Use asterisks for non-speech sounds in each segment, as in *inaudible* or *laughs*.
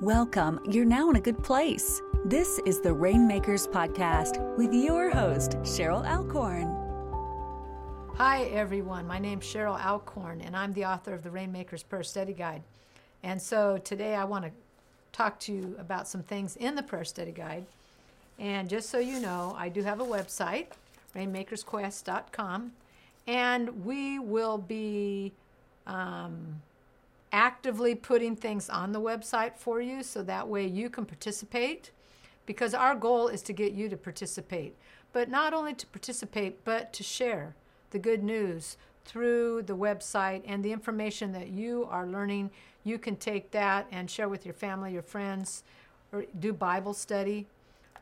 Welcome. You're now in a good place. This is the Rainmakers Podcast with your host, Cheryl Alcorn. Hi, everyone. My name's Cheryl Alcorn, and I'm the author of the Rainmakers Prayer Study Guide. And so today I want to talk to you about some things in the Prayer Study Guide. And just so you know, I do have a website, rainmakersquest.com, and we will be um, actively putting things on the website for you so that way you can participate because our goal is to get you to participate. But not only to participate, but to share the good news through the website and the information that you are learning. You can take that and share with your family, your friends, or do Bible study.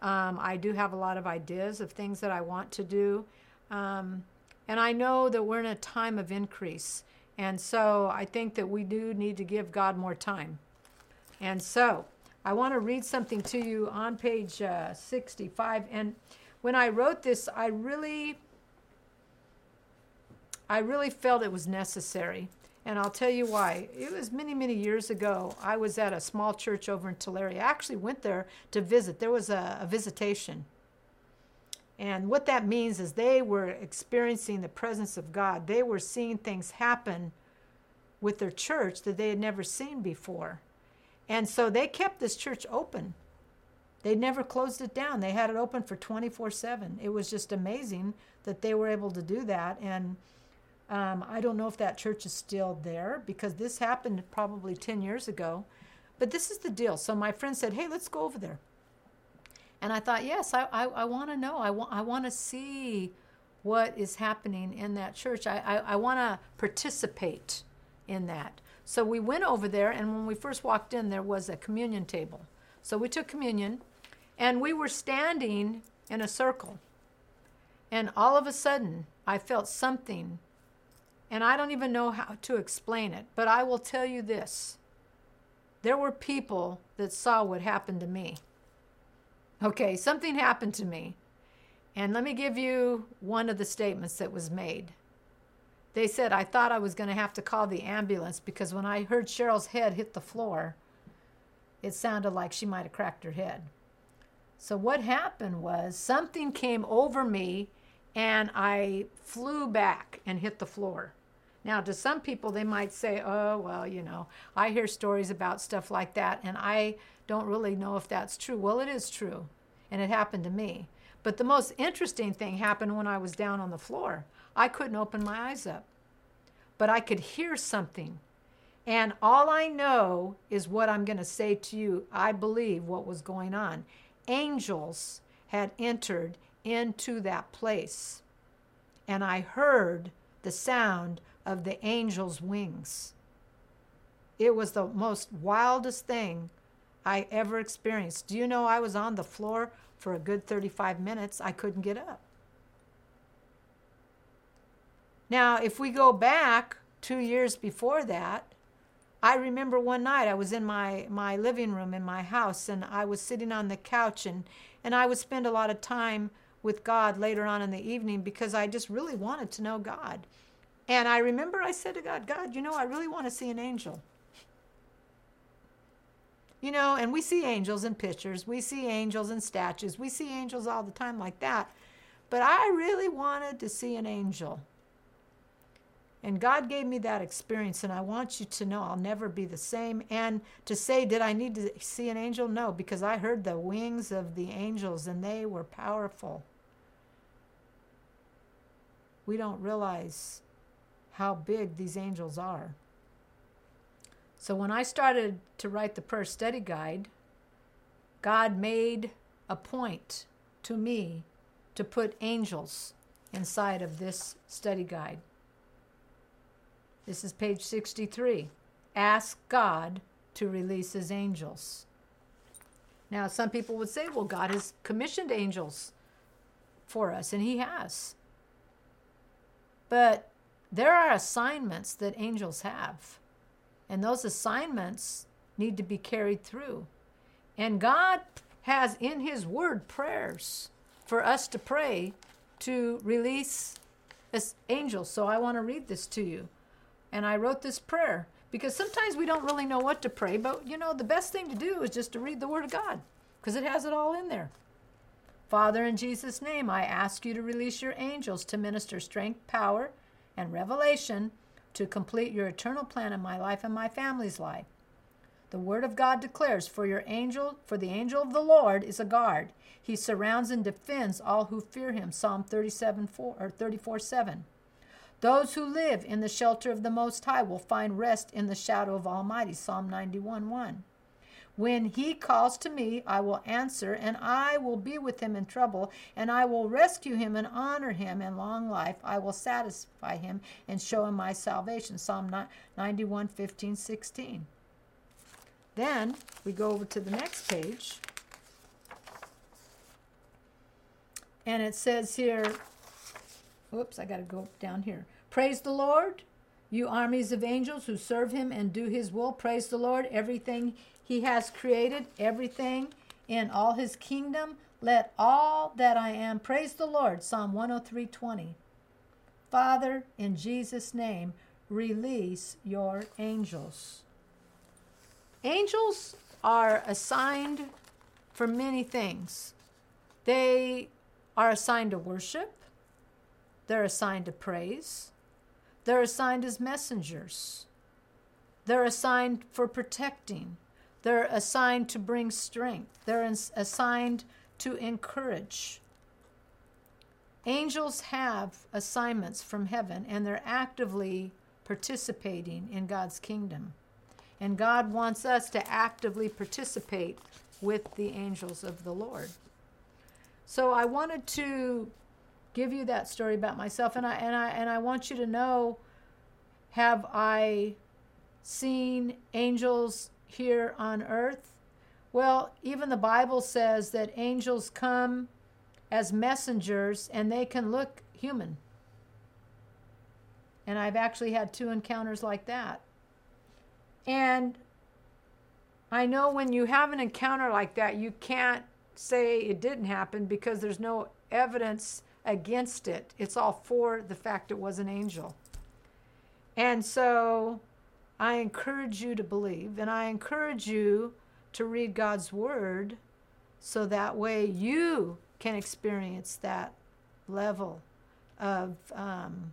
Um, I do have a lot of ideas of things that I want to do. Um, and I know that we're in a time of increase. And so I think that we do need to give God more time. And so I want to read something to you on page uh, 65. And when I wrote this, I really, I really felt it was necessary. And I'll tell you why. It was many, many years ago. I was at a small church over in Tulare. I actually went there to visit. There was a, a visitation. And what that means is they were experiencing the presence of God. They were seeing things happen with their church that they had never seen before. And so they kept this church open. They never closed it down. They had it open for 24 7. It was just amazing that they were able to do that. And um, I don't know if that church is still there because this happened probably 10 years ago. But this is the deal. So my friend said, Hey, let's go over there. And I thought, yes, I, I, I want to know. I, wa- I want to see what is happening in that church. I, I, I want to participate in that. So we went over there, and when we first walked in, there was a communion table. So we took communion, and we were standing in a circle. And all of a sudden, I felt something, and I don't even know how to explain it, but I will tell you this there were people that saw what happened to me. Okay, something happened to me. And let me give you one of the statements that was made. They said, I thought I was going to have to call the ambulance because when I heard Cheryl's head hit the floor, it sounded like she might have cracked her head. So, what happened was something came over me and I flew back and hit the floor. Now, to some people, they might say, oh, well, you know, I hear stories about stuff like that and I don't really know if that's true. Well, it is true, and it happened to me. But the most interesting thing happened when I was down on the floor. I couldn't open my eyes up, but I could hear something. And all I know is what I'm going to say to you. I believe what was going on. Angels had entered into that place, and I heard the sound of the angel's wings. It was the most wildest thing I ever experienced. Do you know I was on the floor for a good 35 minutes? I couldn't get up. Now, if we go back two years before that, I remember one night I was in my, my living room in my house and I was sitting on the couch and, and I would spend a lot of time with God later on in the evening because I just really wanted to know God. And I remember I said to God, God, you know, I really want to see an angel. You know, and we see angels in pictures, we see angels in statues, we see angels all the time like that. But I really wanted to see an angel. And God gave me that experience, and I want you to know I'll never be the same. And to say, did I need to see an angel? No, because I heard the wings of the angels, and they were powerful. We don't realize how big these angels are. So when I started to write the prayer study guide, God made a point to me to put angels inside of this study guide. This is page 63. Ask God to release his angels. Now, some people would say, well, God has commissioned angels for us, and he has. But there are assignments that angels have. And those assignments need to be carried through. And God has in His Word prayers for us to pray to release angels. So I want to read this to you. And I wrote this prayer Because sometimes we don't really know what to pray, but you know, the best thing to do is just to read the Word of God because it has it all in there. Father, in Jesus' name, I ask you to release your angels to minister strength, power, and revelation to complete your eternal plan in my life and my family's life. The word of God declares, For your angel, for the angel of the Lord is a guard. He surrounds and defends all who fear him. Psalm 37 4 or 34 7. Those who live in the shelter of the Most High will find rest in the shadow of Almighty. Psalm 91 1. When he calls to me, I will answer, and I will be with him in trouble, and I will rescue him and honor him in long life. I will satisfy him and show him my salvation. Psalm 91 15 16. Then we go over to the next page. And it says here, oops, I got to go down here. Praise the Lord, you armies of angels who serve him and do his will. Praise the Lord, everything he has created, everything in all his kingdom. Let all that I am praise the Lord. Psalm 103 20. Father, in Jesus' name, release your angels. Angels are assigned for many things. They are assigned to worship, they're assigned to praise, they're assigned as messengers, they're assigned for protecting, they're assigned to bring strength, they're assigned to encourage. Angels have assignments from heaven and they're actively participating in God's kingdom. And God wants us to actively participate with the angels of the Lord. So I wanted to give you that story about myself and I and I and I want you to know have I seen angels here on earth? Well, even the Bible says that angels come as messengers and they can look human. And I've actually had two encounters like that. And I know when you have an encounter like that, you can't say it didn't happen because there's no evidence against it. It's all for the fact it was an angel. And so I encourage you to believe and I encourage you to read God's word so that way you can experience that level of um,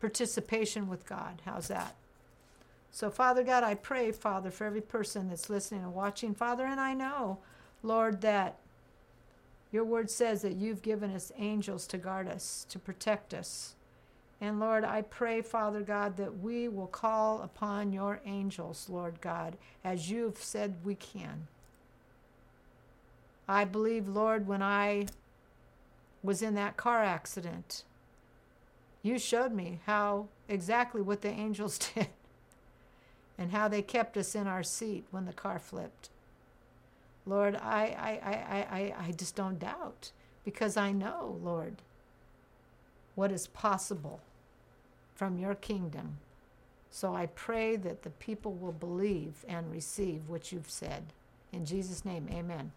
participation with God. How's that? So, Father God, I pray, Father, for every person that's listening and watching, Father, and I know, Lord, that your word says that you've given us angels to guard us, to protect us. And Lord, I pray, Father God, that we will call upon your angels, Lord God, as you've said we can. I believe, Lord, when I was in that car accident, you showed me how exactly what the angels *laughs* did and how they kept us in our seat when the car flipped. Lord, I, I, I, I, I just don't doubt because I know, Lord, what is possible from your kingdom. So I pray that the people will believe and receive what you've said. In Jesus' name, amen.